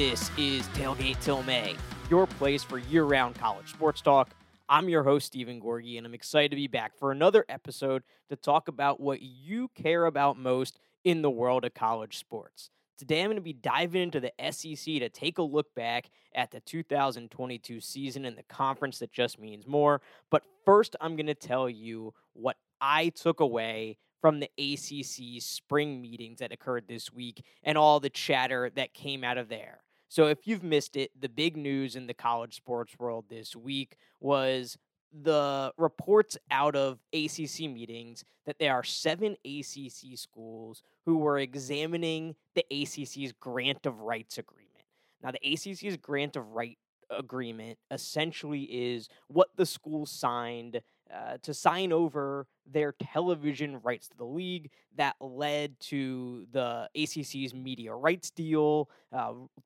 This is Tailgate Till May, your place for year round college sports talk. I'm your host, Steven Gorgie, and I'm excited to be back for another episode to talk about what you care about most in the world of college sports. Today, I'm going to be diving into the SEC to take a look back at the 2022 season and the conference that just means more. But first, I'm going to tell you what I took away from the ACC spring meetings that occurred this week and all the chatter that came out of there. So, if you've missed it, the big news in the college sports world this week was the reports out of ACC meetings that there are seven ACC schools who were examining the ACC's grant of rights agreement. Now, the ACC's grant of right agreement essentially is what the school signed uh, to sign over their television rights to the league that led to the ACC's media rights deal,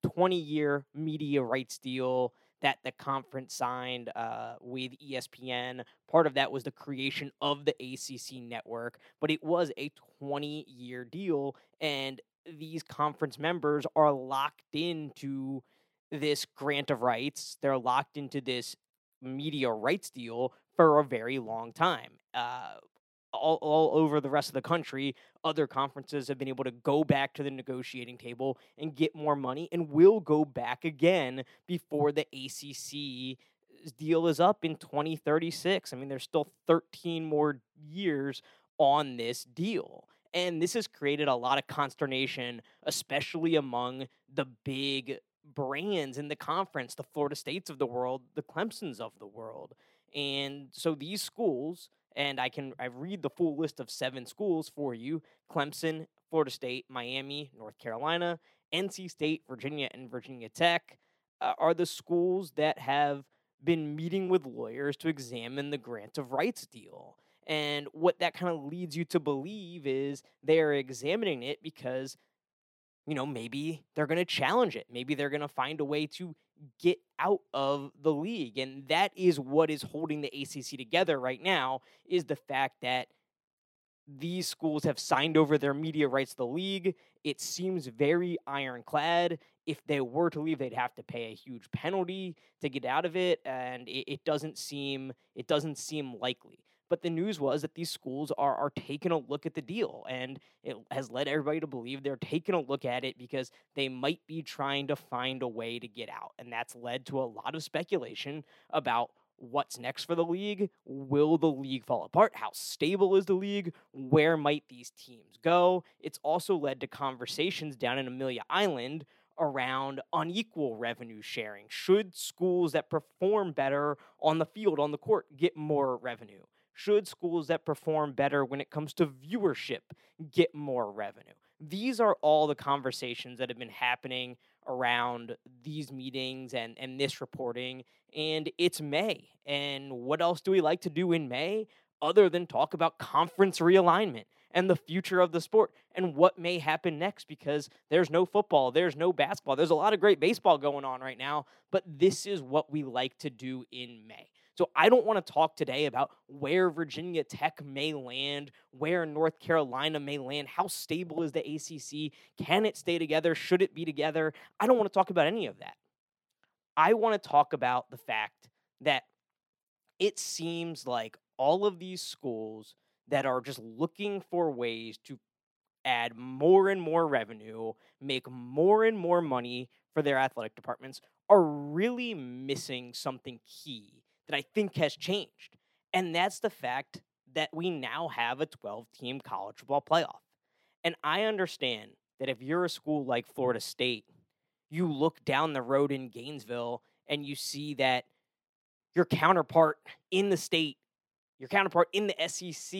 20 uh, year media rights deal that the conference signed uh, with ESPN. Part of that was the creation of the ACC network, but it was a 20 year deal. And these conference members are locked into this grant of rights. They're locked into this media rights deal for a very long time. Uh, all, all over the rest of the country, other conferences have been able to go back to the negotiating table and get more money and will go back again before the ACC deal is up in 2036. I mean, there's still 13 more years on this deal. And this has created a lot of consternation, especially among the big brands in the conference, the Florida States of the world, the Clemsons of the world. And so these schools and I can I read the full list of seven schools for you: Clemson, Florida State, Miami, North Carolina, NC State, Virginia, and Virginia Tech uh, are the schools that have been meeting with lawyers to examine the grant of rights deal. And what that kind of leads you to believe is they're examining it because you know, maybe they're going to challenge it. Maybe they're going to find a way to get out of the league. And that is what is holding the ACC together right now is the fact that these schools have signed over their media rights to the league. It seems very ironclad. If they were to leave, they'd have to pay a huge penalty to get out of it, and it, it doesn't seem it doesn't seem likely. But the news was that these schools are are taking a look at the deal, and it has led everybody to believe they're taking a look at it because they might be trying to find a way to get out, and that's led to a lot of speculation about what's next for the league. Will the league fall apart? How stable is the league? Where might these teams go? It's also led to conversations down in Amelia Island around unequal revenue sharing. Should schools that perform better on the field, on the court, get more revenue? Should schools that perform better when it comes to viewership get more revenue? These are all the conversations that have been happening around these meetings and, and this reporting. And it's May. And what else do we like to do in May other than talk about conference realignment? and the future of the sport and what may happen next because there's no football, there's no basketball, there's a lot of great baseball going on right now, but this is what we like to do in May. So I don't want to talk today about where Virginia Tech may land, where North Carolina may land, how stable is the ACC, can it stay together, should it be together? I don't want to talk about any of that. I want to talk about the fact that it seems like all of these schools that are just looking for ways to add more and more revenue, make more and more money for their athletic departments are really missing something key that I think has changed. And that's the fact that we now have a 12 team college football playoff. And I understand that if you're a school like Florida State, you look down the road in Gainesville and you see that your counterpart in the state, your counterpart in the SEC,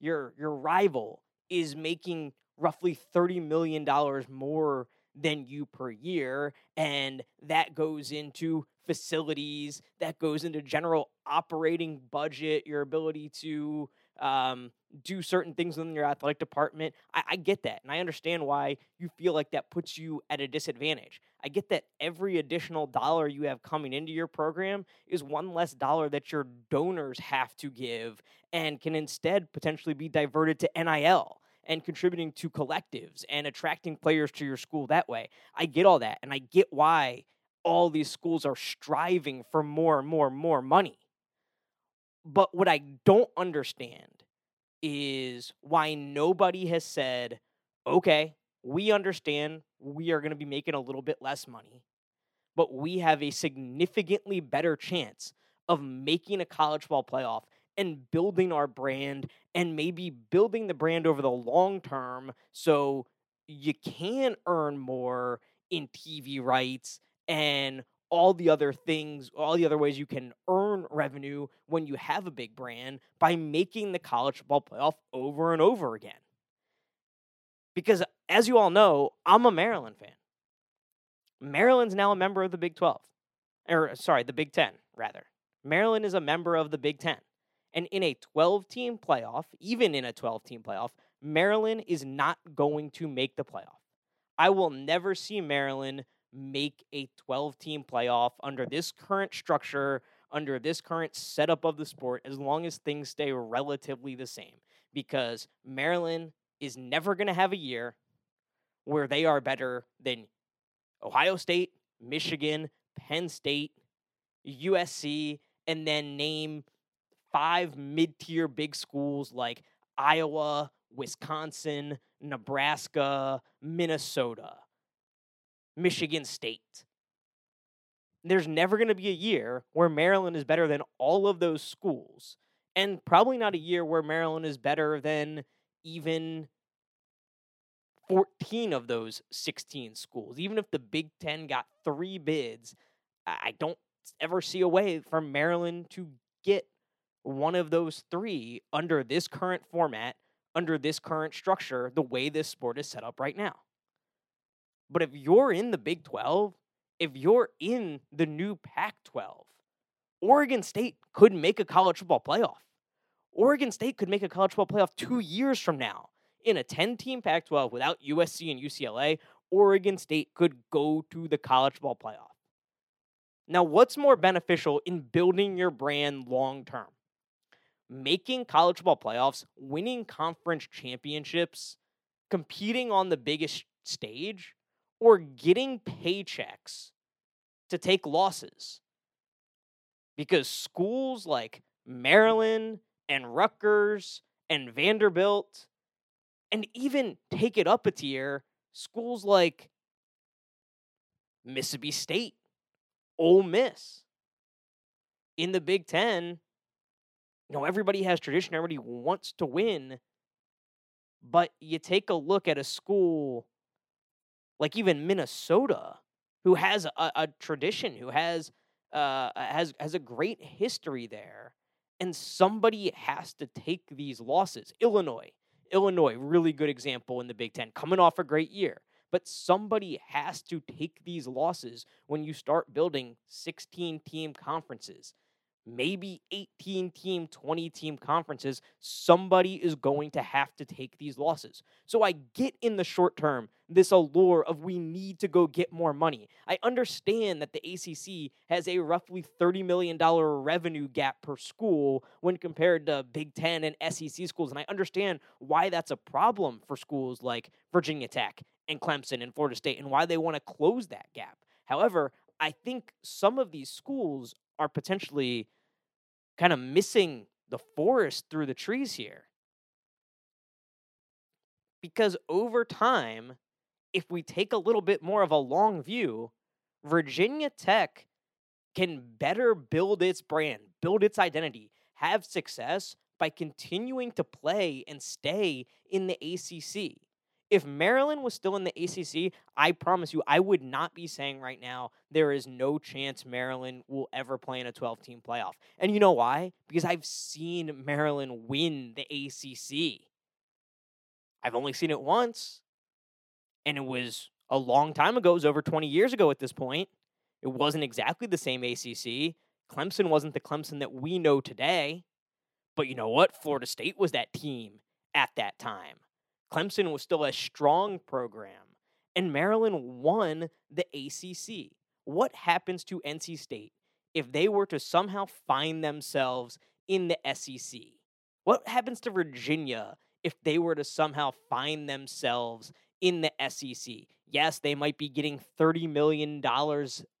your your rival is making roughly $30 million more than you per year and that goes into facilities, that goes into general operating budget, your ability to um, do certain things in your athletic department. I, I, get that. And I understand why you feel like that puts you at a disadvantage. I get that every additional dollar you have coming into your program is one less dollar that your donors have to give and can instead potentially be diverted to NIL. And contributing to collectives and attracting players to your school that way. I get all that. And I get why all these schools are striving for more and more and more money. But what I don't understand is why nobody has said, okay, we understand we are going to be making a little bit less money, but we have a significantly better chance of making a college ball playoff and building our brand and maybe building the brand over the long term so you can earn more in TV rights and all the other things, all the other ways you can earn revenue when you have a big brand by making the college football playoff over and over again. Because as you all know, I'm a Maryland fan. Maryland's now a member of the Big 12. Or sorry, the Big 10, rather. Maryland is a member of the Big 10. And in a 12 team playoff, even in a 12 team playoff, Maryland is not going to make the playoff. I will never see Maryland make a 12 team playoff under this current structure, under this current setup of the sport, as long as things stay relatively the same. Because Maryland is never going to have a year where they are better than Ohio State, Michigan, Penn State, USC, and then name five mid tier big schools like Iowa, Wisconsin, Nebraska, Minnesota, Michigan State. There's never going to be a year where Maryland is better than all of those schools. And probably not a year where Maryland is better than even 14 of those 16 schools. Even if the Big Ten got three bids, I don't ever see a way for Maryland to get one of those three under this current format, under this current structure, the way this sport is set up right now. But if you're in the Big 12, if you're in the new Pac 12, Oregon State could make a college football playoff. Oregon State could make a college football playoff two years from now. In a 10 team Pac 12 without USC and UCLA, Oregon State could go to the college football playoff. Now, what's more beneficial in building your brand long term? Making college football playoffs, winning conference championships, competing on the biggest stage, or getting paychecks to take losses. Because schools like Maryland and Rutgers and Vanderbilt, and even take it up a tier, schools like Mississippi State, Ole Miss. In the Big Ten, you know, everybody has tradition, everybody wants to win. But you take a look at a school like even Minnesota, who has a, a tradition, who has uh, has has a great history there, and somebody has to take these losses. Illinois, Illinois, really good example in the Big Ten, coming off a great year. But somebody has to take these losses when you start building 16 team conferences maybe 18 team, 20 team conferences, somebody is going to have to take these losses. So I get in the short term this allure of we need to go get more money. I understand that the ACC has a roughly $30 million revenue gap per school when compared to Big Ten and SEC schools. And I understand why that's a problem for schools like Virginia Tech and Clemson and Florida State and why they want to close that gap. However, I think some of these schools are potentially kind of missing the forest through the trees here. Because over time, if we take a little bit more of a long view, Virginia Tech can better build its brand, build its identity, have success by continuing to play and stay in the ACC. If Maryland was still in the ACC, I promise you, I would not be saying right now there is no chance Maryland will ever play in a 12 team playoff. And you know why? Because I've seen Maryland win the ACC. I've only seen it once, and it was a long time ago. It was over 20 years ago at this point. It wasn't exactly the same ACC. Clemson wasn't the Clemson that we know today. But you know what? Florida State was that team at that time. Clemson was still a strong program, and Maryland won the ACC. What happens to NC State if they were to somehow find themselves in the SEC? What happens to Virginia if they were to somehow find themselves in the SEC. Yes, they might be getting $30 million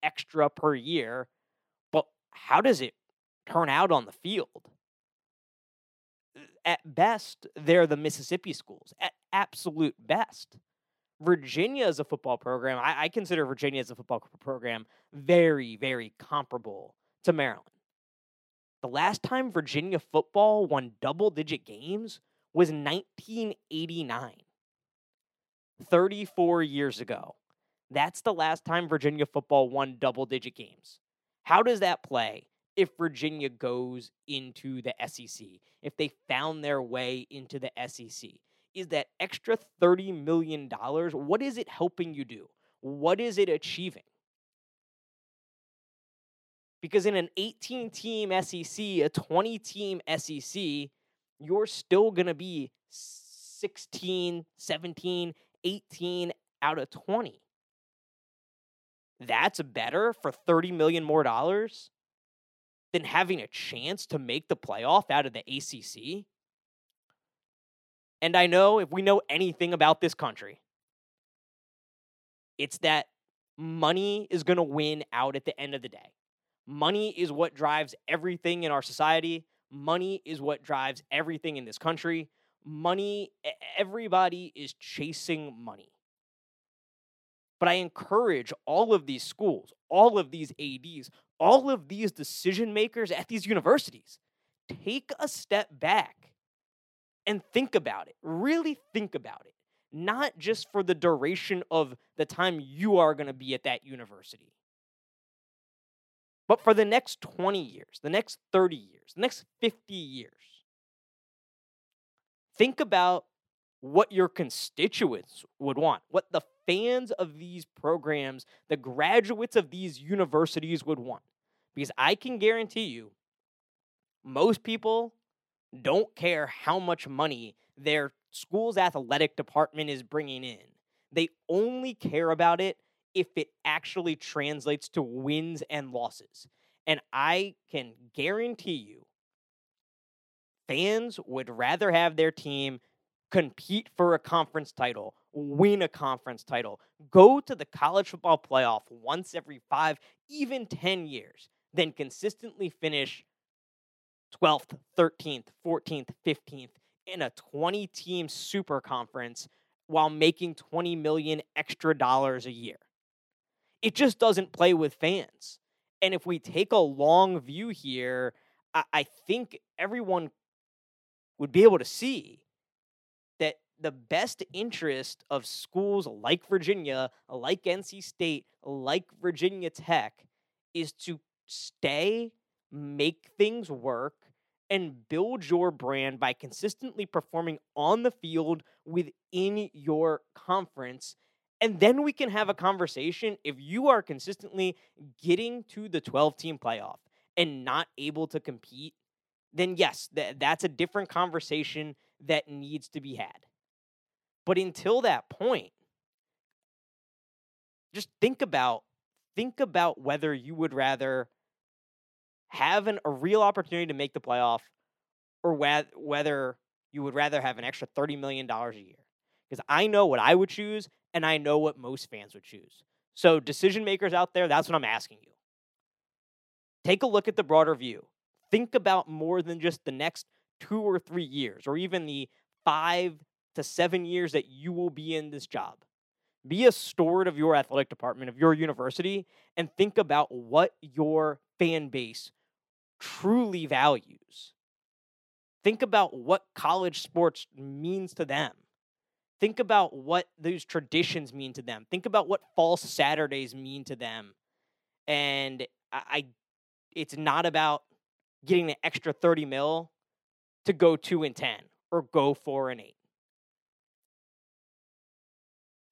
extra per year, but how does it turn out on the field? At best, they're the Mississippi schools. At absolute best. Virginia is a football program, I, I consider Virginia as a football program very, very comparable to Maryland. The last time Virginia football won double digit games was 1989. 34 years ago. That's the last time Virginia football won double digit games. How does that play if Virginia goes into the SEC? If they found their way into the SEC? Is that extra $30 million? What is it helping you do? What is it achieving? Because in an 18 team SEC, a 20 team SEC, you're still going to be 16, 17, 18 out of 20. That's better for 30 million more dollars than having a chance to make the playoff out of the ACC. And I know if we know anything about this country, it's that money is going to win out at the end of the day. Money is what drives everything in our society. Money is what drives everything in this country. Money, everybody is chasing money. But I encourage all of these schools, all of these ADs, all of these decision makers at these universities, take a step back and think about it. Really think about it. Not just for the duration of the time you are going to be at that university, but for the next 20 years, the next 30 years, the next 50 years. Think about what your constituents would want, what the fans of these programs, the graduates of these universities would want. Because I can guarantee you, most people don't care how much money their school's athletic department is bringing in. They only care about it if it actually translates to wins and losses. And I can guarantee you, fans would rather have their team compete for a conference title, win a conference title, go to the college football playoff once every five, even 10 years, than consistently finish 12th, 13th, 14th, 15th in a 20 team super conference while making 20 million extra dollars a year. It just doesn't play with fans. And if we take a long view here, I, I think everyone would be able to see that the best interest of schools like Virginia, like NC State, like Virginia Tech is to stay, make things work, and build your brand by consistently performing on the field within your conference. And then we can have a conversation if you are consistently getting to the 12 team playoff and not able to compete, then yes, th- that's a different conversation that needs to be had. But until that point, just think about think about whether you would rather have an, a real opportunity to make the playoff or wh- whether you would rather have an extra $30 million a year. Because I know what I would choose and I know what most fans would choose. So, decision makers out there, that's what I'm asking you. Take a look at the broader view. Think about more than just the next two or three years, or even the five to seven years that you will be in this job. Be a steward of your athletic department, of your university, and think about what your fan base truly values. Think about what college sports means to them. Think about what those traditions mean to them. Think about what false Saturdays mean to them. And I, I it's not about getting an extra 30 mil to go 2 and 10 or go 4 and 8.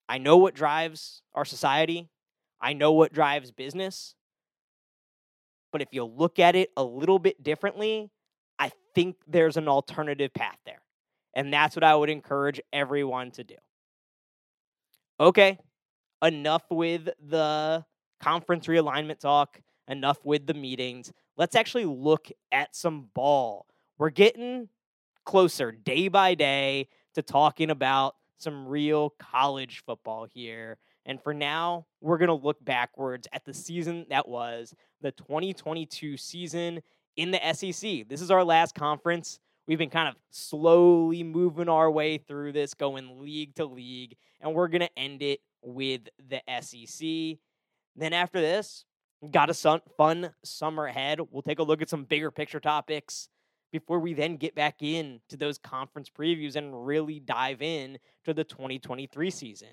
I know what drives our society. I know what drives business. But if you look at it a little bit differently, I think there's an alternative path there. And that's what I would encourage everyone to do. Okay, enough with the conference realignment talk, enough with the meetings. Let's actually look at some ball. We're getting closer day by day to talking about some real college football here. And for now, we're going to look backwards at the season that was the 2022 season in the SEC. This is our last conference. We've been kind of slowly moving our way through this, going league to league, and we're going to end it with the SEC. Then after this, got a fun summer ahead. We'll take a look at some bigger picture topics before we then get back in to those conference previews and really dive in to the 2023 season.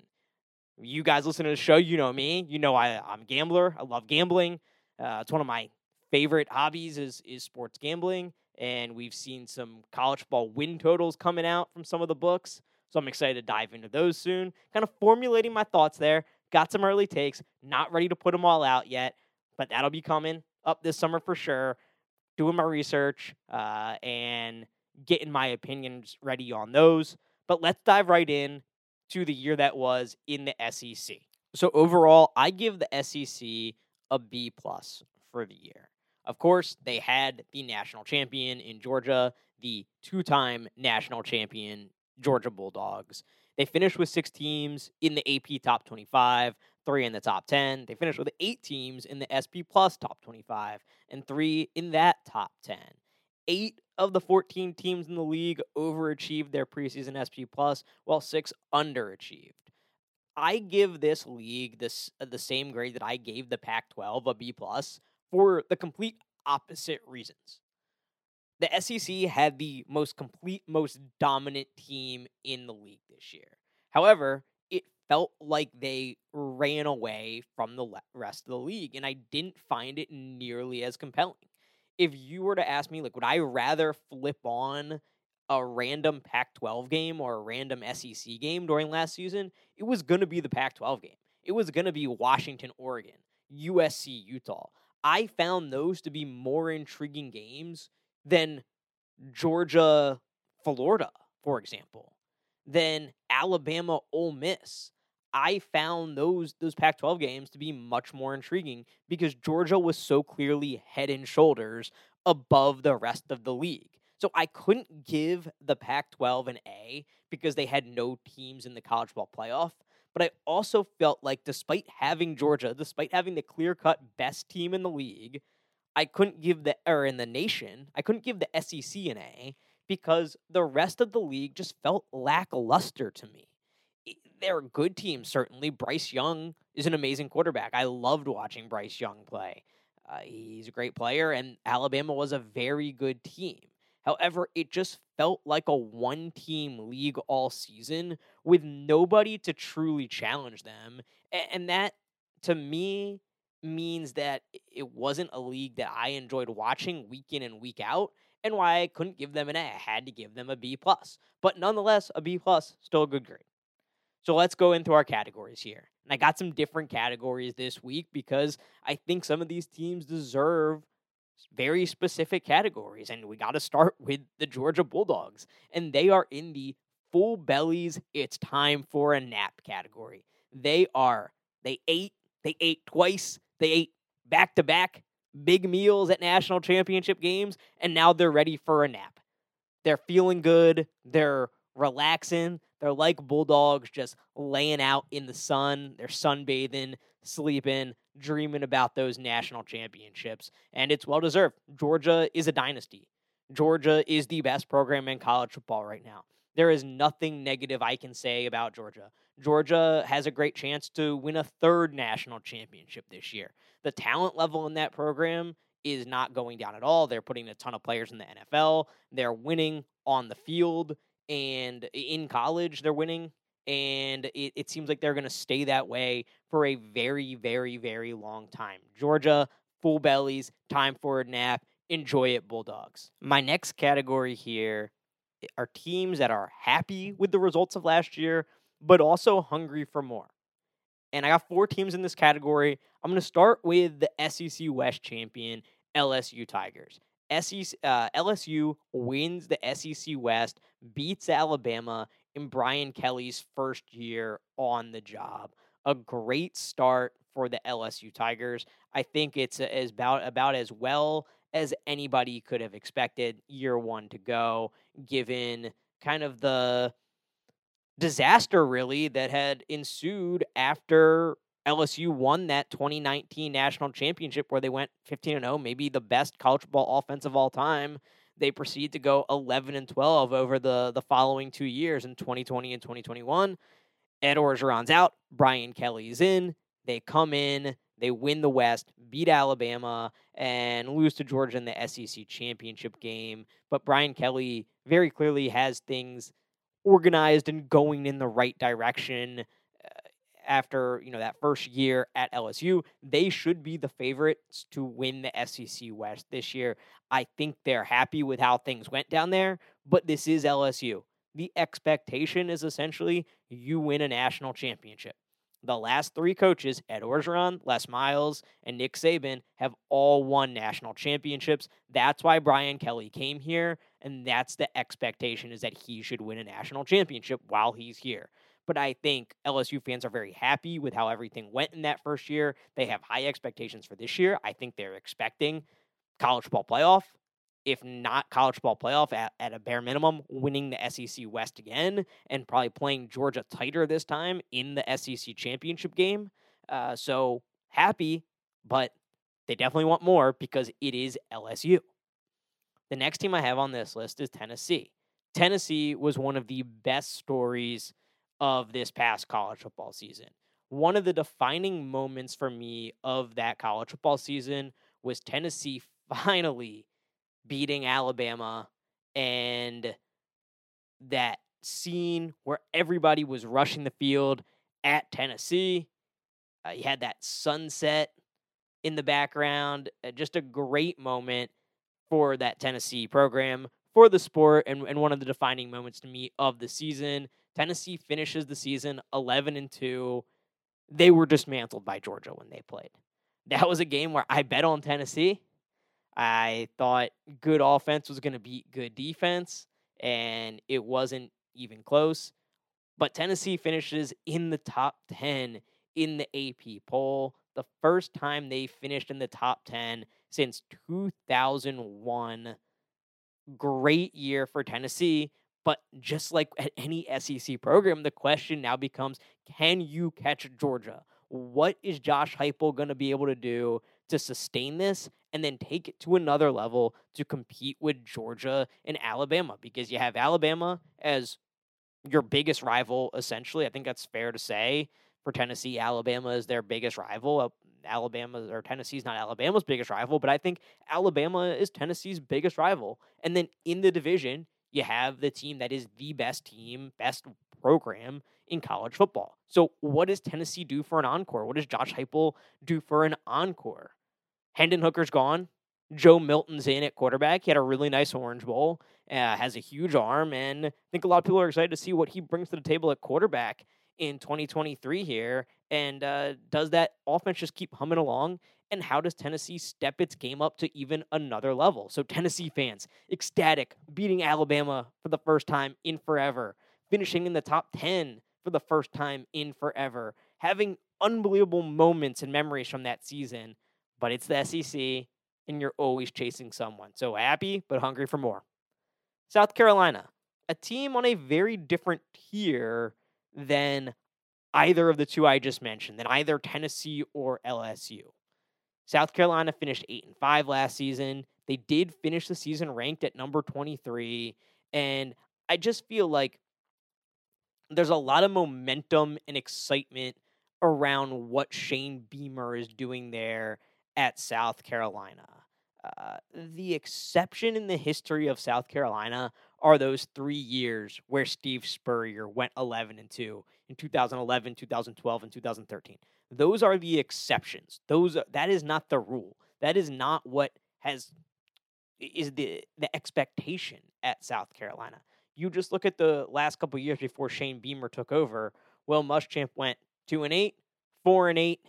You guys listen to the show, you know me. You know I, I'm a gambler. I love gambling. Uh, it's one of my favorite hobbies is is sports gambling, and we've seen some college ball win totals coming out from some of the books. So I'm excited to dive into those soon. Kind of formulating my thoughts there. Got some early takes. Not ready to put them all out yet, but that'll be coming up this summer for sure. Doing my research uh, and getting my opinions ready on those. But let's dive right in to the year that was in the SEC. So overall, I give the SEC a B plus for the year. Of course, they had the national champion in Georgia, the two time national champion Georgia Bulldogs. They finished with six teams in the AP top 25, three in the top 10. They finished with eight teams in the SP Plus top 25, and three in that top 10. Eight of the 14 teams in the league overachieved their preseason SP Plus, while six underachieved. I give this league this uh, the same grade that I gave the Pac-12 a B plus for the complete opposite reasons. The SEC had the most complete, most dominant team in the league this year. However, it felt like they ran away from the rest of the league, and I didn't find it nearly as compelling. If you were to ask me, like, would I rather flip on a random Pac 12 game or a random SEC game during last season? It was going to be the Pac 12 game. It was going to be Washington, Oregon, USC, Utah. I found those to be more intriguing games than Georgia, Florida, for example, than Alabama, Ole Miss. I found those those Pac-12 games to be much more intriguing because Georgia was so clearly head and shoulders above the rest of the league. So I couldn't give the Pac-12 an A because they had no teams in the college ball playoff. But I also felt like, despite having Georgia, despite having the clear cut best team in the league, I couldn't give the, or in the nation, I couldn't give the SEC an A because the rest of the league just felt lackluster to me. They're a good teams, certainly. Bryce Young is an amazing quarterback. I loved watching Bryce Young play. Uh, he's a great player, and Alabama was a very good team. However, it just felt like a one team league all season with nobody to truly challenge them. And that, to me, means that it wasn't a league that I enjoyed watching week in and week out, and why I couldn't give them an A. I had to give them a B plus. But nonetheless, a B plus, still a good grade. So let's go into our categories here. And I got some different categories this week because I think some of these teams deserve very specific categories. And we got to start with the Georgia Bulldogs. And they are in the full bellies, it's time for a nap category. They are, they ate, they ate twice, they ate back to back big meals at national championship games, and now they're ready for a nap. They're feeling good, they're relaxing, they're like bulldogs just laying out in the sun, they're sunbathing, sleeping, dreaming about those national championships, and it's well deserved. Georgia is a dynasty. Georgia is the best program in college football right now. There is nothing negative I can say about Georgia. Georgia has a great chance to win a third national championship this year. The talent level in that program is not going down at all. They're putting a ton of players in the NFL. They're winning on the field and in college, they're winning and it, it seems like they're going to stay that way for a very, very, very long time. Georgia, full bellies, time for a nap. Enjoy it, Bulldogs. My next category here are teams that are happy with the results of last year, but also hungry for more. And I got four teams in this category. I'm going to start with the SEC West champion, LSU Tigers. SEC, uh, LSU wins the SEC West, beats Alabama, in Brian Kelly's first year on the job. A great start for the LSU Tigers. I think it's as about about as well as anybody could have expected year one to go, given kind of the disaster really that had ensued after LSU won that 2019 national championship where they went 15 0, maybe the best college football offense of all time. They proceed to go 11 and 12 over the the following two years in 2020 and 2021. Ed Orgeron's out, Brian Kelly's in. They come in, they win the West, beat Alabama, and lose to Georgia in the SEC championship game. But Brian Kelly very clearly has things organized and going in the right direction after you know that first year at LSU. They should be the favorites to win the SEC West this year. I think they're happy with how things went down there, but this is LSU. The expectation is essentially you win a national championship. The last three coaches, Ed Orgeron, Les Miles, and Nick Saban, have all won national championships. That's why Brian Kelly came here, and that's the expectation is that he should win a national championship while he's here. But I think LSU fans are very happy with how everything went in that first year. They have high expectations for this year. I think they're expecting college football playoff if not college football playoff at, at a bare minimum, winning the SEC West again and probably playing Georgia tighter this time in the SEC championship game. Uh, so happy, but they definitely want more because it is LSU. The next team I have on this list is Tennessee. Tennessee was one of the best stories of this past college football season. One of the defining moments for me of that college football season was Tennessee finally beating Alabama and that scene where everybody was rushing the field at Tennessee. Uh, you had that sunset in the background. Uh, just a great moment for that Tennessee program, for the sport, and, and one of the defining moments to me of the season. Tennessee finishes the season 11 and 2. They were dismantled by Georgia when they played. That was a game where I bet on Tennessee. I thought good offense was going to beat good defense, and it wasn't even close. But Tennessee finishes in the top 10 in the AP poll. The first time they finished in the top 10 since 2001. Great year for Tennessee. But just like at any SEC program, the question now becomes can you catch Georgia? What is Josh Heupel going to be able to do to sustain this and then take it to another level to compete with Georgia and Alabama because you have Alabama as your biggest rival essentially. I think that's fair to say for Tennessee. Alabama is their biggest rival. Alabama or Tennessee's not Alabama's biggest rival, but I think Alabama is Tennessee's biggest rival. And then in the division, you have the team that is the best team, best program in college football. So, what does Tennessee do for an encore? What does Josh Heupel do for an encore? Hendon Hooker's gone. Joe Milton's in at quarterback. He had a really nice Orange Bowl. Uh, has a huge arm, and I think a lot of people are excited to see what he brings to the table at quarterback in 2023 here. And uh, does that offense just keep humming along? And how does Tennessee step its game up to even another level? So, Tennessee fans, ecstatic, beating Alabama for the first time in forever, finishing in the top 10 for the first time in forever, having unbelievable moments and memories from that season but it's the SEC and you're always chasing someone. So happy, but hungry for more. South Carolina, a team on a very different tier than either of the two I just mentioned, than either Tennessee or LSU. South Carolina finished 8 and 5 last season. They did finish the season ranked at number 23 and I just feel like there's a lot of momentum and excitement around what Shane Beamer is doing there at South Carolina. Uh, the exception in the history of South Carolina are those three years where Steve Spurrier went 11 and 2 in 2011, 2012, and 2013. Those are the exceptions. Those that is not the rule. That is not what has is the the expectation at South Carolina. You just look at the last couple years before Shane Beamer took over. Will Muschamp went two and eight, four and eight,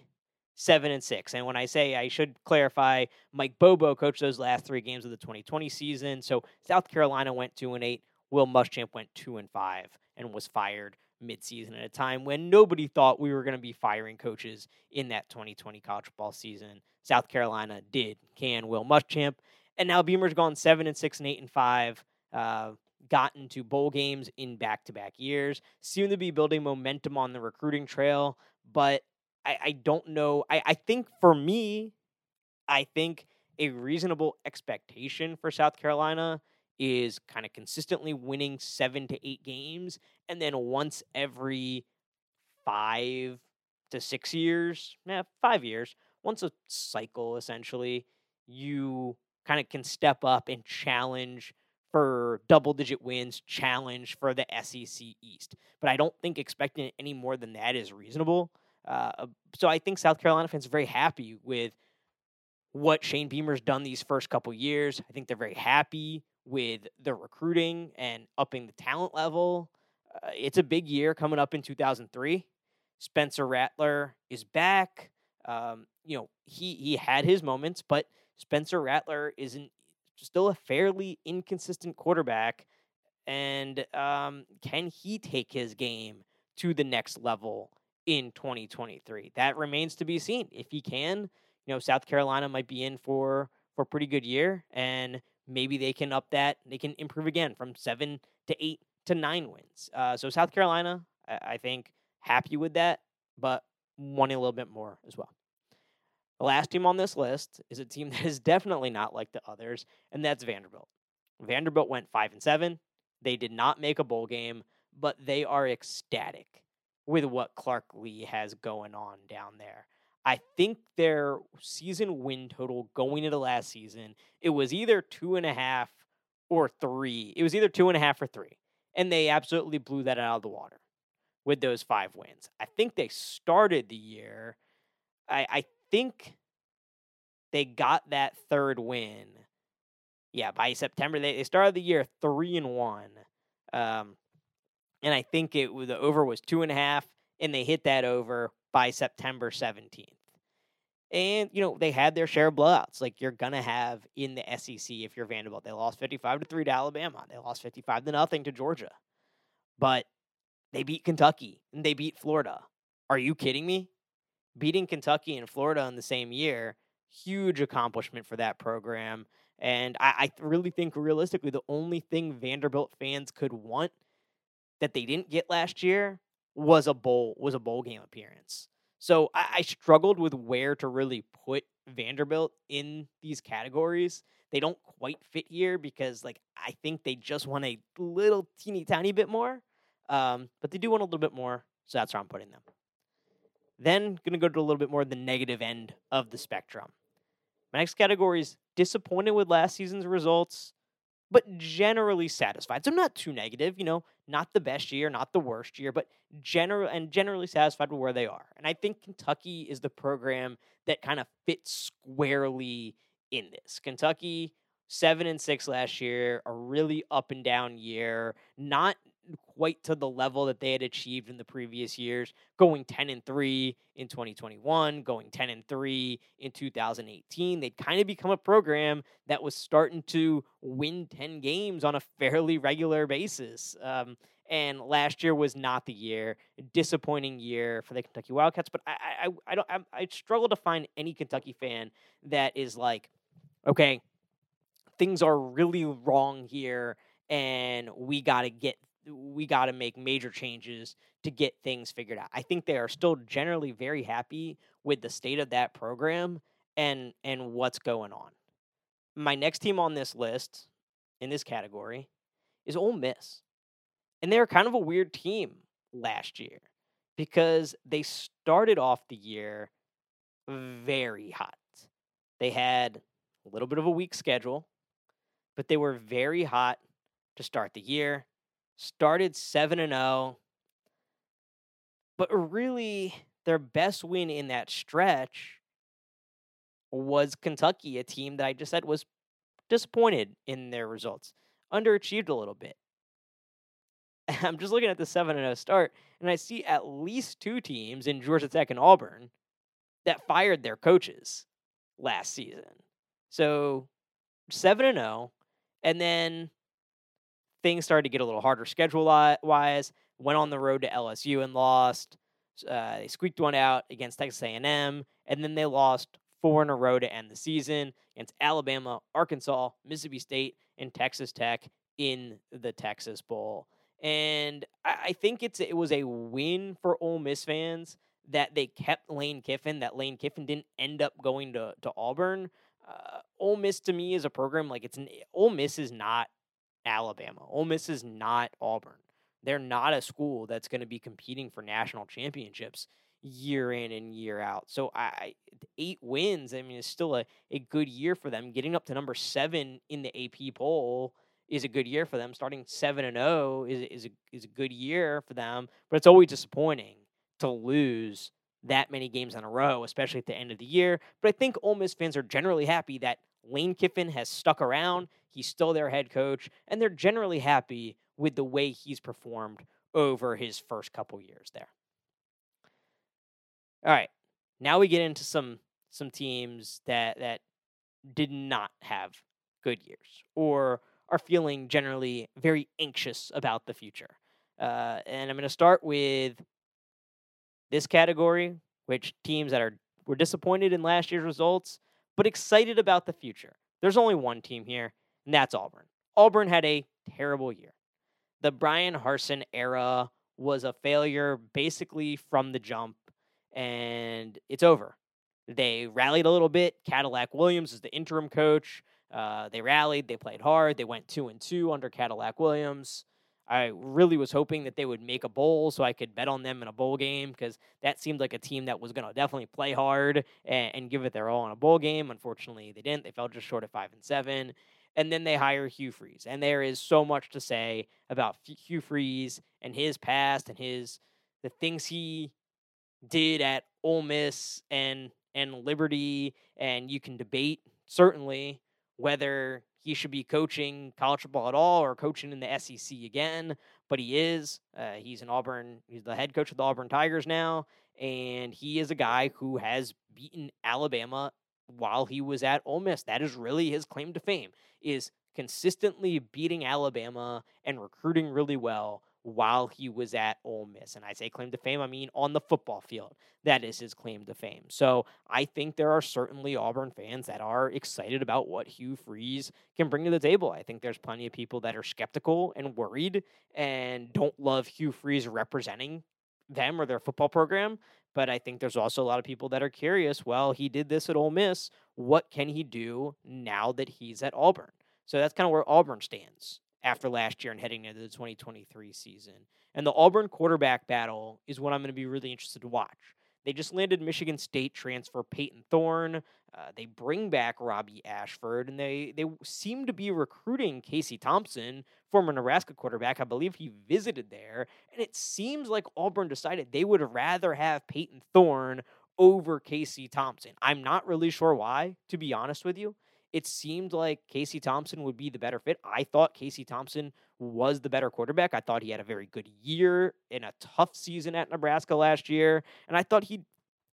seven and six. And when I say I should clarify, Mike Bobo coached those last three games of the 2020 season. So South Carolina went two and eight. Will Muschamp went two and five and was fired midseason at a time when nobody thought we were going to be firing coaches in that 2020 college football season. South Carolina did. Can Will Muschamp, and now Beamer's gone seven and six and eight and five. Uh, gotten to bowl games in back to back years, seem to be building momentum on the recruiting trail, but I, I don't know. I, I think for me, I think a reasonable expectation for South Carolina is kind of consistently winning seven to eight games. And then once every five to six years, yeah, five years, once a cycle essentially, you kind of can step up and challenge for double digit wins, challenge for the SEC East. But I don't think expecting any more than that is reasonable. Uh, so I think South Carolina fans are very happy with what Shane Beamer's done these first couple years. I think they're very happy with the recruiting and upping the talent level. Uh, it's a big year coming up in 2003. Spencer Rattler is back. Um, you know, he he had his moments, but Spencer Rattler isn't still a fairly inconsistent quarterback. And um, can he take his game to the next level in 2023? That remains to be seen. If he can, you know, South Carolina might be in for for a pretty good year, and maybe they can up that. They can improve again from seven to eight to nine wins. Uh, so South Carolina, I, I think, happy with that, but wanting a little bit more as well. The last team on this list is a team that is definitely not like the others, and that's Vanderbilt. Vanderbilt went five and seven. They did not make a bowl game, but they are ecstatic with what Clark Lea has going on down there. I think their season win total going into last season, it was either two and a half or three. It was either two and a half or three. And they absolutely blew that out of the water with those five wins. I think they started the year. I, I think they got that third win. Yeah, by September they, they started the year three and one. Um, and I think it the over was two and a half, and they hit that over by September 17th. And, you know, they had their share of blowouts like you're to have in the SEC if you're Vanderbilt. They lost 55 to 3 to Alabama. They lost 55 to nothing to Georgia. But they beat Kentucky and they beat Florida. Are you kidding me? Beating Kentucky and Florida in the same year, huge accomplishment for that program. And I, I really think realistically, the only thing Vanderbilt fans could want that they didn't get last year was a bowl was a bowl game appearance. So I, I struggled with where to really put Vanderbilt in these categories. They don't quite fit here because, like, I think they just want a little teeny tiny bit more, um, but they do want a little bit more. So that's where I'm putting them. Then to go to a little bit more the negative end of the spectrum. My next category is disappointed with last season's results but generally satisfied. So I'm not too negative, you know, not the best year, not the worst year, but general and generally satisfied with where they are. And I think Kentucky is the program that kind of fits squarely in this. Kentucky seven and six last year, a really up and down year, not quite to the level that they had achieved in the previous years, going 10 and 3 in 2021, going 10 and 3 in 2018. They'd kind of become a program that was starting to win 10 games on a fairly regular basis. Um, and last year was not the year. Disappointing year for the Kentucky Wildcats. But I, I, I don't, I, I struggle to find any Kentucky fan that is like, okay, things are really wrong here, and we got to get we got to make major changes to get things figured out. I think they are still generally very happy with the state of that program and and what's going on. My next team on this list in this category is Ole Miss. And they're kind of a weird team last year because they started off the year very hot. They had a little bit of a weak schedule, but they were very hot to start the year started 7 and 0. But really their best win in that stretch was Kentucky, a team that I just said was disappointed in their results, underachieved a little bit. I'm just looking at the 7 0 start, and I see at least two teams in Georgia Tech and Auburn that fired their coaches last season. So 7 0, and then things started to get a little harder schedule wise. Went on the road to LSU and lost. Uh, they squeaked one out against Texas A&M, and then they lost four in a row to end the season against Alabama, Arkansas, Mississippi State, and Texas Tech in the Texas Bowl. And I think it's it was a win for Ole Miss fans that they kept Lane Kiffin, that Lane Kiffin didn't end up going to, to Auburn. Uh, Ole Miss to me is a program like it's an Ole Miss is not Alabama. Ole Miss is not Auburn. They're not a school that's going to be competing for national championships year in and year out. So I eight wins, I mean, it's still a, a good year for them. Getting up to number seven in the AP poll is a good year for them. Starting seven and zero oh is is a, is a good year for them. But it's always disappointing to lose that many games in a row, especially at the end of the year. But I think Ole Miss fans are generally happy that Lane Kiffin has stuck around. He's still their head coach, and they're generally happy with the way he's performed over his first couple years there. All right. Now we get into some some teams that that did not have good years or are feeling generally very anxious about the future. Uh, and I'm going to start with this category, which teams that are were disappointed in last year's results, but excited about the future. There's only one team here, and that's Auburn. Auburn had a terrible year. The Bryan Harsin era was a failure basically from the jump, and it's over. They rallied a little bit. Cadillac Williams is the interim coach. Uh, they rallied. They played hard. They went two and two under Cadillac Williams. I really was hoping that they would make a bowl so I could bet on them in a bowl game because that seemed like a team that was going to definitely play hard and, and, give it their all in a bowl game. Unfortunately, they didn't. They fell just short of five and seven. And then they hire Hugh Freeze, and there is so much to say about Hugh Freeze and his past and his the things he did at Ole Miss and and Liberty, and you can debate certainly whether he should be coaching college football at all or coaching in the SEC again, but he is. Uh, he's an Auburn. He's the head coach of the Auburn Tigers now, and he is a guy who has beaten Alabama while he was at Ole Miss. That is really his claim to fame: is consistently beating Alabama and recruiting really well while he was at Ole Miss. And I say claim to fame, I mean on the football field. That is his claim to fame. So I think there are certainly Auburn fans that are excited about what Hugh Freeze can bring to the table. I think there's plenty of people that are skeptical and worried and don't love Hugh Freeze representing them or their football program. But I think there's also a lot of people that are curious. Well, he did this at Ole Miss. What can he do now that he's at Auburn? So that's kind of where Auburn stands after last year and heading into the 2023 season. And the Auburn quarterback battle is what I'm going to be really interested to watch. They just landed Michigan State transfer Peyton Thorne. Uh, they bring back Robbie Ashford, and they they seem to be recruiting Casey Thompson, former Nebraska quarterback. I believe he visited there, and it seems like Auburn decided they would rather have Peyton Thorne over Casey Thompson. I'm not really sure why, to be honest with you it seemed like Casey Thompson would be the better fit. I thought Casey Thompson was the better quarterback. I thought he had a very good year in a tough season at Nebraska last year, and I thought he'd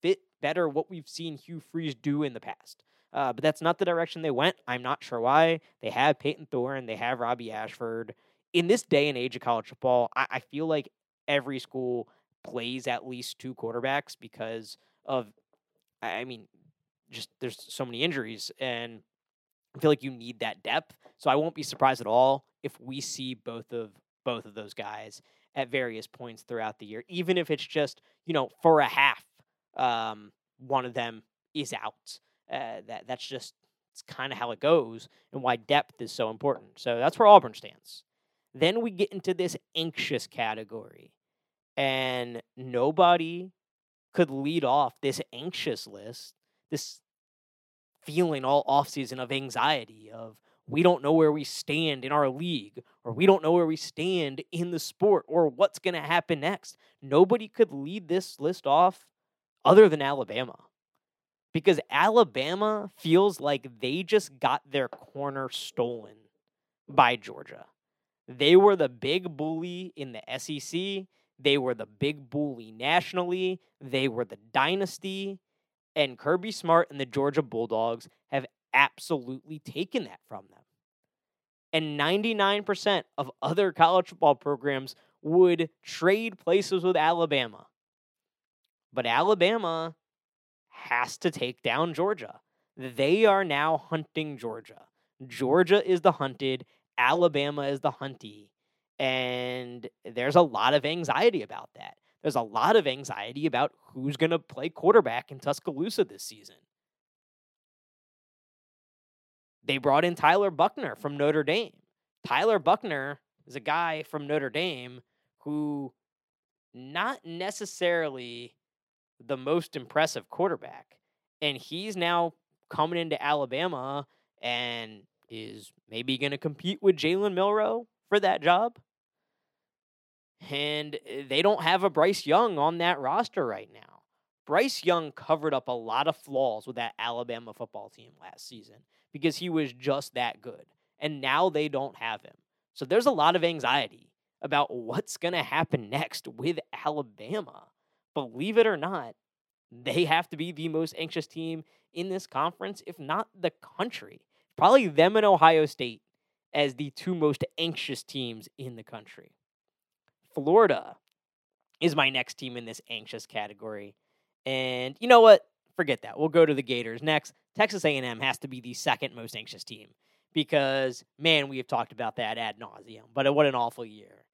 fit better what we've seen Hugh Freeze do in the past. Uh, but that's not the direction they went. I'm not sure why. They have Peyton Thorne, they have Robbie Ashford. In this day and age of college football, I, I feel like every school plays at least two quarterbacks because of, I mean, just there's so many injuries and I feel like you need that depth. So I won't be surprised at all if we see both of both of those guys at various points throughout the year, even if it's just you know for a half, um, one of them is out. Uh, that that's just it's kind of how it goes, and why depth is so important. So that's where Auburn stands. Then we get into this anxious category, and nobody could lead off this anxious list. This feeling all offseason of anxiety of we don't know where we stand in our league or we don't know where we stand in the sport or what's going to happen next. Nobody could lead this list off other than Alabama. Because Alabama feels like they just got their corner stolen by Georgia. They were the big bully in the SEC. They were the big bully nationally. They were the dynasty. And Kirby Smart and the Georgia Bulldogs have absolutely taken that from them. And 99% of other college football programs would trade places with Alabama. But Alabama has to take down Georgia. They are now hunting Georgia. Georgia is the hunted. Alabama is the hunty. And there's a lot of anxiety about that. There's a lot of anxiety about who's going to play quarterback in Tuscaloosa this season. They brought in Tyler Buchner from Notre Dame. Tyler Buchner is a guy from Notre Dame who not necessarily the most impressive quarterback. And he's now coming into Alabama and is maybe going to compete with Jalen Milroe for that job. And eh, they don't have a Bryce Young on that roster right now. Bryce Young covered up a lot of flaws with that Alabama football team last season because he was just that good. And now they don't have him. So there's a lot of anxiety about what's going to happen next with Alabama. Believe it or not, they have to be the most anxious team in this conference, if not the country. Probably them and Ohio State as the two most anxious teams in the country. Florida is my next team in this anxious category. And you know what? Forget that. We'll go to the Gators next. Texas A&M has to be the second most anxious team because man, we have talked about that ad nauseum. But what an awful year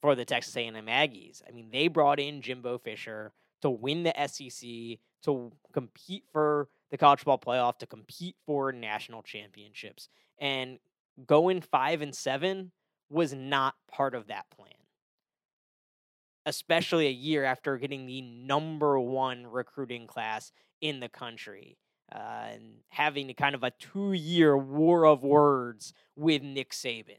for the Texas A&M Aggies. I mean, they brought in Jimbo Fisher to win the SEC, to compete for the college football playoff, to compete for national championships, and going five and seven was not part of that plan especially a year after getting the number one recruiting class in the country. Uh, and having a kind of a two year war of words with Nick Saban.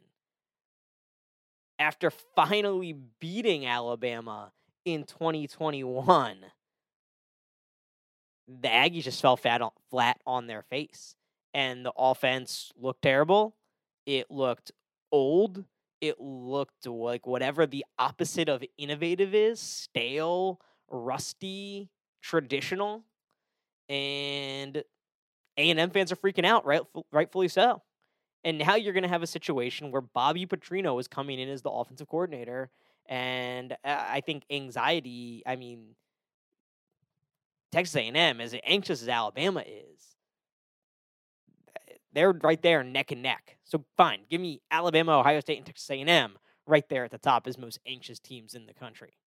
After finally beating Alabama in 2021, the Aggies just fell flat on, flat on their face. And the offense looked terrible. It looked old it looked like whatever the opposite of innovative is stale, rusty, traditional. And A&M fans are freaking out, right? Rightfully so. And now you're going to have a situation where Bobby Petrino is coming in as the offensive coordinator. And I think anxiety, I mean, Texas A&M, as anxious as Alabama is, they're right there neck and neck. So fine, give me Alabama, Ohio State, and Texas A&M right there at the top as most anxious teams in the country.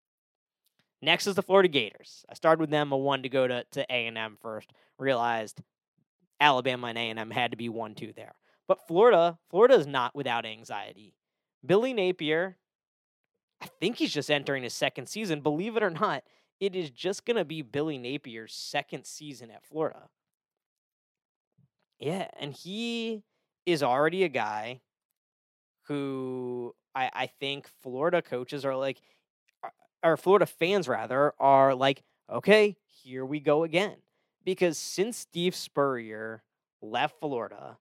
Next is the Florida Gators. I started with them a one to go to to A&M first. Realized Alabama and A&M had to be one two there. But Florida, Florida is not without anxiety. Billy Napier, I think he's just entering his second season. Believe it or not, it is just going to be Billy Napier's second season at Florida. Yeah, and he is already a guy who I, I think Florida coaches are like, or Florida fans rather, are like, okay, here we go again. Because since Steve Spurrier left Florida,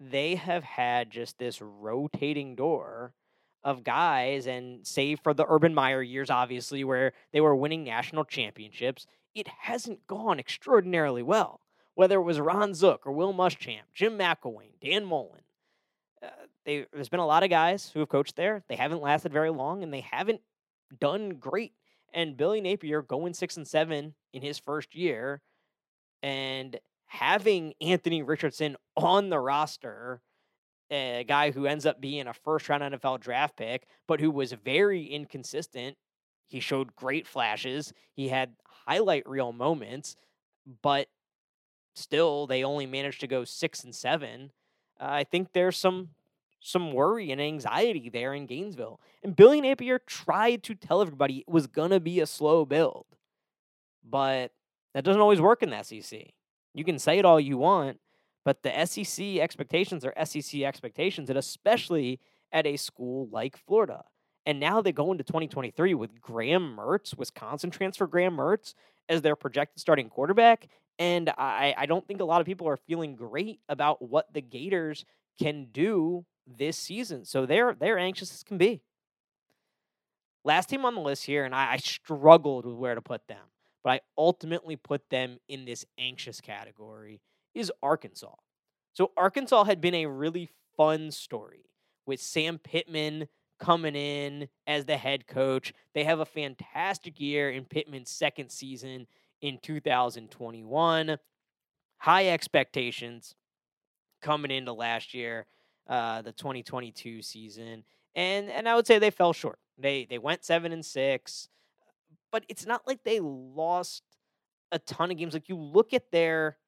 they have had just this rotating door of guys, and save for the Urban Meyer years, obviously, where they were winning national championships, it hasn't gone extraordinarily well whether it was Ron Zook or Will Muschamp, Jim McElwain, Dan Mullen. Uh, they, there's been a lot of guys who have coached there. They haven't lasted very long, and they haven't done great. And Billy Napier going six and seven in his first year, and having Anthony Richardson on the roster, a guy who ends up being a first round NFL draft pick, but who was very inconsistent. He showed great flashes. He had highlight reel moments, but still they only managed to go six and seven. Uh, I think there's some some worry and anxiety there in Gainesville. And Billy Napier tried to tell everybody it was gonna be a slow build, but that doesn't always work in the SEC. You can say it all you want, but the SEC expectations are SEC expectations, and especially at a school like Florida. And now they go into 2023 with Graham Mertz, Wisconsin transfer Graham Mertz, as their projected starting quarterback. And I, I don't think a lot of people are feeling great about what the Gators can do this season. So they're they're anxious as can be. Last team on the list here, and I, I struggled with where to put them, but I ultimately put them in this anxious category, is Arkansas. So Arkansas had been a really fun story with Sam Pittman coming in as the head coach. They have a fantastic year in Pittman's second season in 2021. High expectations coming into last year. uh, the 2022 season, and and I would say they fell short. They they went seven and six, but it's not like they lost a ton of games. Like you look at their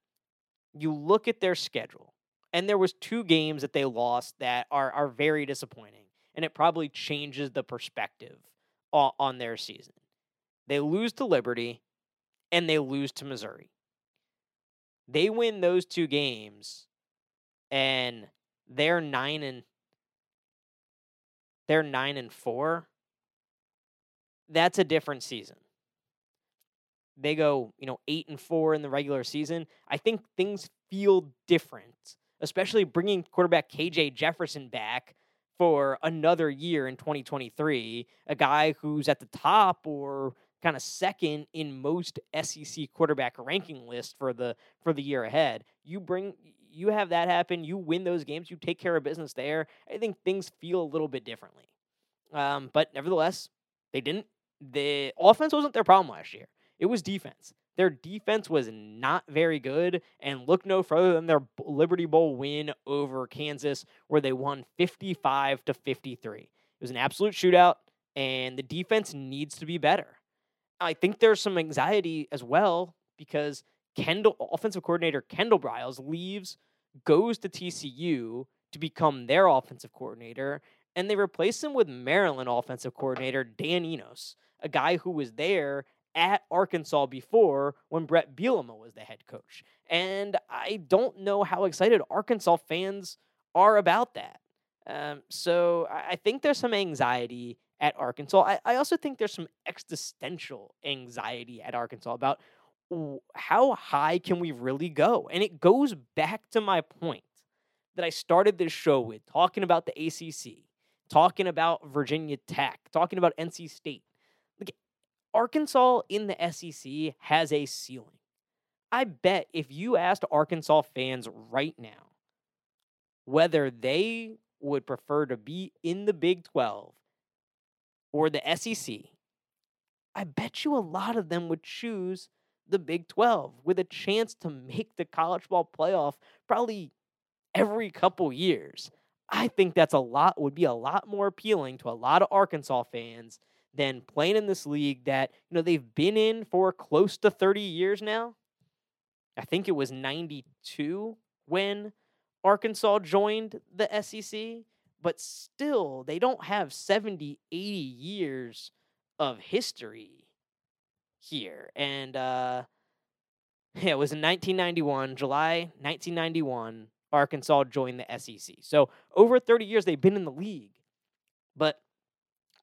you look at their schedule, and there was two games that they lost that are are very disappointing, and it probably changes the perspective on, on their season. They lose to Liberty, and they lose to Missouri. They win those two games, and they're nine and they're nine and four. That's a different season they go, you know, eight and four in the regular season, I think things feel different, especially bringing quarterback KJ Jefferson back for another year in 2023, a guy who's at the top or kind of second in most SEC quarterback ranking list for the for the year ahead. You bring you have that happen, you win those games, you take care of business there. I think things feel a little bit differently. Um, but nevertheless, they didn't. The offense wasn't their problem last year. It was defense. Their defense was not very good, and look no further than their Liberty Bowl win over Kansas, where they won 55 to 53. It was an absolute shootout, and the defense needs to be better. I think there's some anxiety as well because Kendall, offensive coordinator Kendall Briles, leaves, goes to TCU to become their offensive coordinator, and they replace him with Maryland offensive coordinator Dan Enos, a guy who was there at Arkansas before when Bret Bielema was the head coach. And I don't know how excited Arkansas fans are about that. Um, so I think there's some anxiety at Arkansas. I, I also think there's some existential anxiety at Arkansas about how high can we really go? And it goes back to my point that I started this show with talking about the ACC, talking about Virginia Tech, talking about NC State. Like Arkansas in the SEC has a ceiling. I bet if you asked Arkansas fans right now whether they would prefer to be in the Big 12 or the SEC, I bet you a lot of them would choose the Big 12 with a chance to make the college ball playoff probably every couple years. I think that's a lot would be a lot more appealing to a lot of Arkansas fans than playing in this league that, you know, they've been in for close to 30 years now. I think it was 92 when Arkansas joined the SEC, but still, they don't have 70, 80 years of history here. And uh, yeah, it was in 1991, July 1991, Arkansas joined the SEC. So over 30 years, they've been in the league. But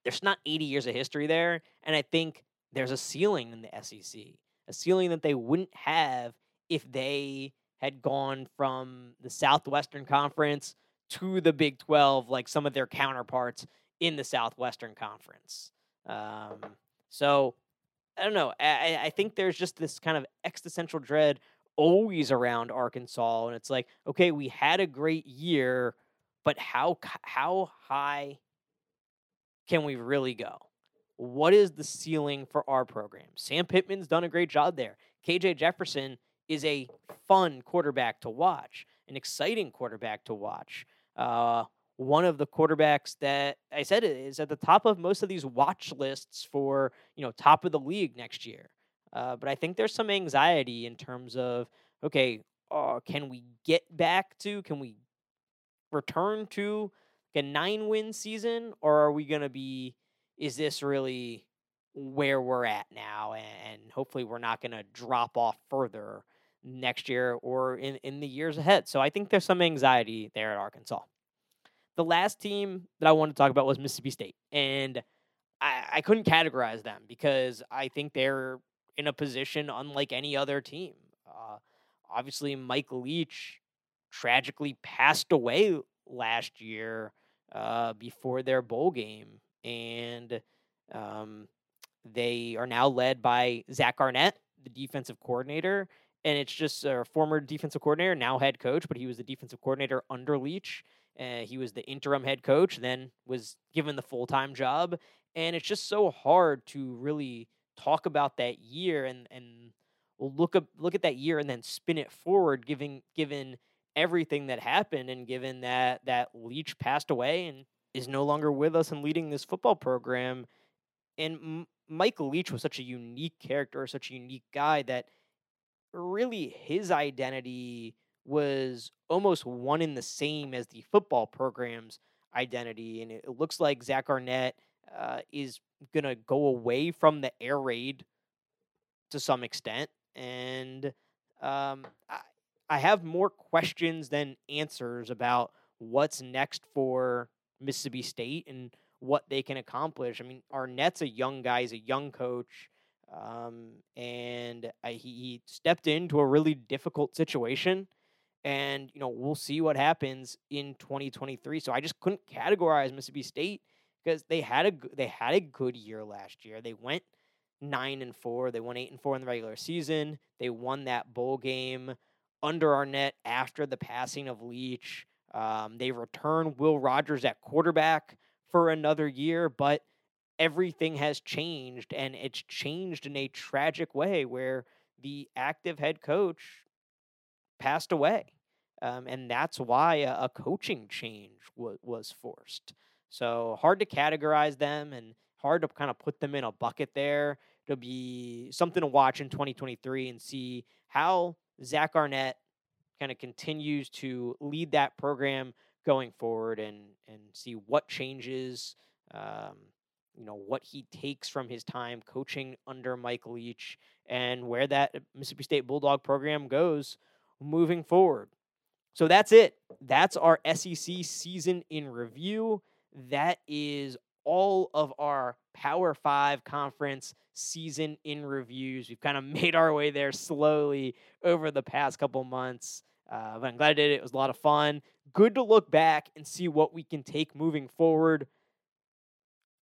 there's not 80 years of history there. And I think there's a ceiling in the SEC, a ceiling that they wouldn't have if they had gone from the Southwestern Conference to the Big 12, like some of their counterparts in the Southwestern Conference. Um, so I don't know. I, I think there's just this kind of existential dread always around Arkansas, and it's like, okay, we had a great year, but how how high can we really go? What is the ceiling for our program? Sam Pittman's done a great job there. KJ Jefferson is a fun quarterback to watch, an exciting quarterback to watch. Uh, one of the quarterbacks that I said is at the top of most of these watch lists for you know top of the league next year. Uh, but I think there's some anxiety in terms of okay, uh, can we get back to? Can we return to a nine win season, or are we going to be? Is this really where we're at now? And hopefully, we're not going to drop off further next year or in, in the years ahead. So I think there's some anxiety there at Arkansas. The last team that I wanted to talk about was Mississippi State. And I, I couldn't categorize them because I think they're in a position unlike any other team. Uh, obviously, Mike Leach tragically passed away last year uh, before their bowl game, and um, they are now led by Zach Arnett, the defensive coordinator, and it's just a former defensive coordinator, now head coach, but he was the defensive coordinator under Leach. Uh, he was the interim head coach, then was given the full time job, and it's just so hard to really talk about that year and and look up look at that year and then spin it forward, giving given everything that happened and given that that Leach passed away and is no longer with us and leading this football program and M- Mike Leach was such a unique character, such a unique guy that really his identity was almost one in the same as the football program's identity. And it looks like Zach Arnett uh, is going to go away from the air raid to some extent. And um, I, I have more questions than answers about what's next for Mississippi State and what they can accomplish. I mean, Arnett's a young guy, he's a young coach. Um, and I, he, he stepped into a really difficult situation and you know we'll see what happens in 2023 so i just couldn't categorize mississippi state because they had a they had a good year last year. They went 9 and 4 they won 8 and 4 in the regular season they won that bowl game under Arnett after the passing of leach. Um, they return will rogers at quarterback for another year but everything has changed and it's changed in a tragic way where the active head coach passed away. Um, and that's why a, a coaching change w- was forced. So hard to categorize them and hard to kind of put them in a bucket there. It'll be something to watch in 2023 and see how Zach Arnett kind of continues to lead that program going forward and and see what changes um, you know what he takes from his time coaching under Mike Leach and where that Mississippi State Bulldog program goes moving forward. So that's it. That's our SEC season in review. That is all of our Power Five conference season in reviews. We've kind of made our way there slowly over the past couple months. Uh, but I'm glad I did it. It was a lot of fun. Good to look back and see what we can take moving forward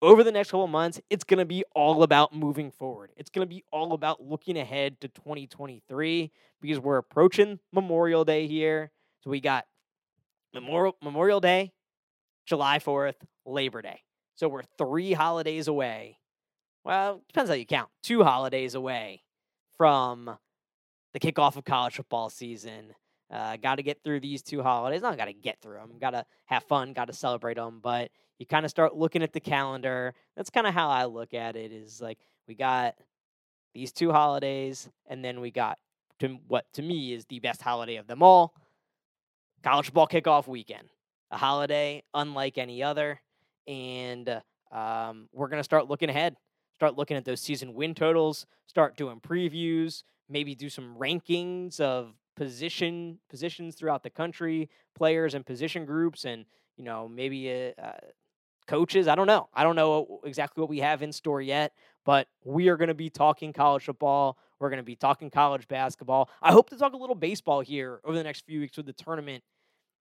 over the next couple months, it's going to be all about moving forward. It's going to be all about looking ahead to 2023 because we're approaching Memorial Day here. So we got Memorial Memorial Day, July 4th, Labor Day. So we're 3 holidays away. Well, depends how you count. 2 holidays away from the kickoff of college football season. Uh, got to get through these two holidays. Not got to get through them. Got to have fun. Got to celebrate them. But you kind of start looking at the calendar. That's kind of how I look at it. Is like we got these two holidays, and then we got to what to me is the best holiday of them all, college football kickoff weekend. A holiday unlike any other, and um, we're gonna start looking ahead. Start looking at those season win totals. Start doing previews. Maybe do some rankings of position positions throughout the country, players and position groups, and you know maybe a, uh, coaches. I don't know. I don't know exactly what we have in store yet, but we are going to be talking college football. We're going to be talking college basketball. I hope to talk a little baseball here over the next few weeks with the tournament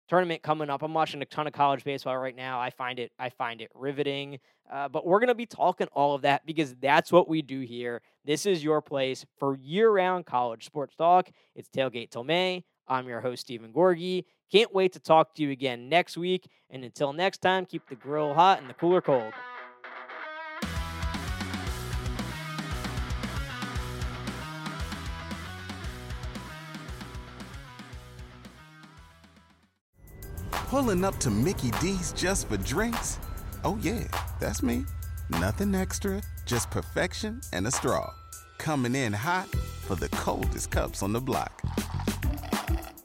tournament coming up. I'm watching a ton of college baseball right now. I find it I find it riveting. Uh, but we're gonna be talking all of that because that's what we do here. This is your place for year-round college sports talk. It's tailgate till May. I'm your host Steven Gorgie. Can't wait to talk to you again next week. And until next time, keep the grill hot and the cooler cold. Pulling up to Mickey D's just for drinks? Oh, yeah, that's me. Nothing extra, just perfection and a straw. Coming in hot for the coldest cups on the block.